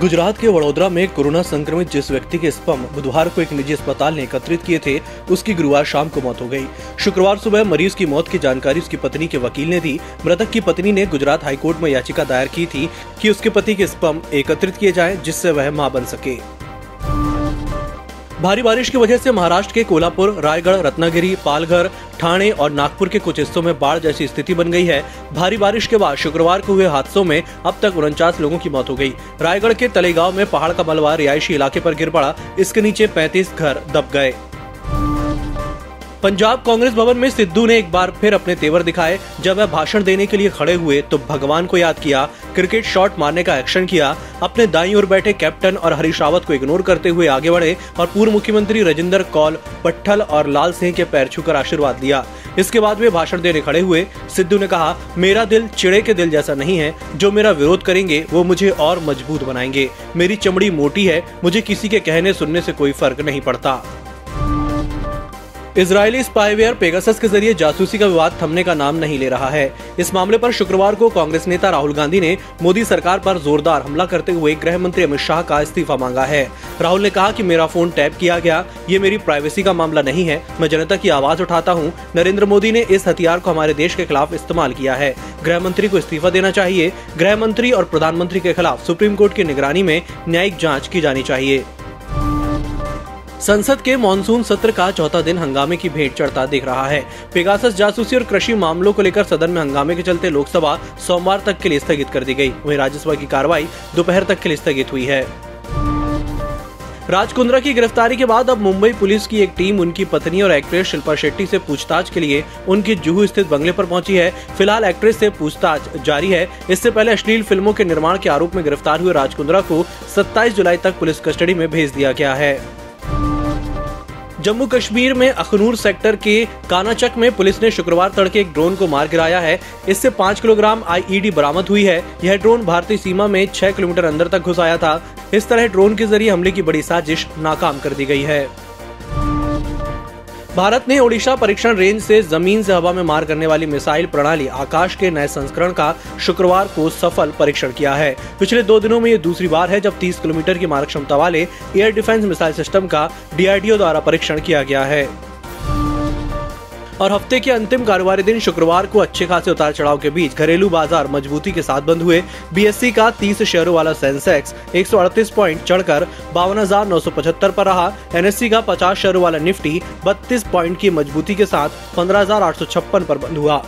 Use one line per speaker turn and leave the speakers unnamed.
गुजरात के वडोदरा में कोरोना संक्रमित जिस व्यक्ति के स्पम बुधवार को एक निजी अस्पताल ने एकत्रित किए थे, उसकी गुरुवार शाम को मौत हो गई। शुक्रवार सुबह मरीज़ की मौत की जानकारी उसकी पत्नी के वकील ने दी। मृतक की पत्नी ने गुजरात हाईकोर्ट में याचिका दायर की थी कि उसके पति के स्पम एकत्रित किए जाएँ, जिससे वह माँ बन सके। भारी बारिश की वजह से महाराष्ट्र के कोल्हापुर, रायगढ़, रत्नागिरी, पालघर, ठाणे और नागपुर के कुछ हिस्सों में बाढ़ जैसी स्थिति बन गई है। भारी बारिश के बाद शुक्रवार को हुए हादसों में अब तक उनचास लोगों की मौत हो गई। रायगढ़ के तलेगांव में पहाड़ का मलबा रिहायशी इलाके पर गिर पड़ा। इसके नीचे 35 घर दब गए। पंजाब कांग्रेस भवन में सिद्धू ने एक बार फिर अपने तेवर दिखाए। जब वह भाषण देने के लिए खड़े हुए तो भगवान को याद किया, क्रिकेट शॉट मारने का एक्शन किया। अपने दाई ओर बैठे कैप्टन और हरीश रावत को इग्नोर करते हुए आगे बढ़े और पूर्व मुख्यमंत्री राजेंद्र कौल, पट्टल और लाल सिंह के पैर छूकर आशीर्वाद लिया। इसके बाद वे भाषण देने खड़े हुए। सिद्धू ने कहा, मेरा दिल चिड़े के दिल जैसा नहीं है। जो मेरा विरोध करेंगे, वो मुझे और मज़बूत बनाएँगे। मेरी चमड़ी मोटी है। मुझे किसी के कहने सुनने से कोई फ़र्क नहीं पड़ता। इजरायली स्पाईवेयर पेगासस के ज़रिए जासूसी का विवाद थमने का नाम नहीं ले रहा है। इस मामले पर शुक्रवार को कांग्रेस नेता राहुल गांधी ने मोदी सरकार पर जोरदार हमला करते हुए गृह मंत्री अमित शाह का इस्तीफा मांगा है। राहुल ने कहा कि मेरा फ़ोन टैप किया गया, ये मेरी प्राइवेसी का मामला नहीं है। मैं जनता की आवाज़ उठाता हूँ। नरेंद्र मोदी ने इस हथियार को हमारे देश के खिलाफ इस्तेमाल किया है। गृह मंत्री को इस्तीफा देना चाहिए। गृह मंत्री और प्रधानमंत्री के खिलाफ सुप्रीम कोर्ट की निगरानी में न्यायिक जाँच की जानी चाहिए। संसद के मानसून सत्र का चौथा दिन हंगामे की भेंट चढ़ता दिख रहा है। पेगासस जासूसी और कृषि मामलों को लेकर सदन में हंगामे के चलते लोकसभा सोमवार तक के लिए स्थगित कर दी गई। वहीं राज्यसभा की कार्रवाई दोपहर तक के लिए स्थगित हुई है। राज कुंद्रा की गिरफ्तारी के बाद अब मुंबई पुलिस की एक टीम उनकी पत्नी और एक्ट्रेस शिल्पा शेट्टी से पूछताछ के लिए उनके जुहू स्थित बंगले पर पहुँची है। फ़िलहाल एक्ट्रेस से पूछताछ जारी है। इससे पहले अश्लील फ़िल्मों के निर्माण के आरोप में गिरफ़्तार हुए राज कुंद्रा को 27 जुलाई तक पुलिस कस्टडी में भेज दिया गया है। जम्मू कश्मीर में अखनूर सेक्टर के कानाचक में पुलिस ने शुक्रवार तड़के एक ड्रोन को मार गिराया है। इससे पाँच किलोग्राम आईईडी बरामद हुई है। यह ड्रोन भारतीय सीमा में छह किलोमीटर अंदर तक घुस आया था। इस तरह ड्रोन के ज़रिए हमले की बड़ी साजिश नाकाम कर दी गई है। भारत ने ओडिशा परीक्षण रेंज से ज़मीन से हवा में मार करने वाली मिसाइल प्रणाली आकाश के नए संस्करण का शुक्रवार को सफल परीक्षण किया है। पिछले दो दिनों में ये दूसरी बार है जब 30 किलोमीटर की मारक क्षमता वाले एयर डिफेंस मिसाइल सिस्टम का डीआरडीओ द्वारा परीक्षण किया गया है। और हफ़्ते के अंतिम कारोबारी दिन शुक्रवार को अच्छे खासे उतार चढ़ाव के बीच घरेलू बाज़ार मजबूती के साथ बंद हुए। बीएससी का 30 शेयरों वाला सेंसेक्स 138 पॉइंट चढ़कर बावन पर रहा। एनएससी का 50 शेयरों वाला निफ्टी 32 पॉइंट की मजबूती के साथ पंद्रह पर बंद हुआ।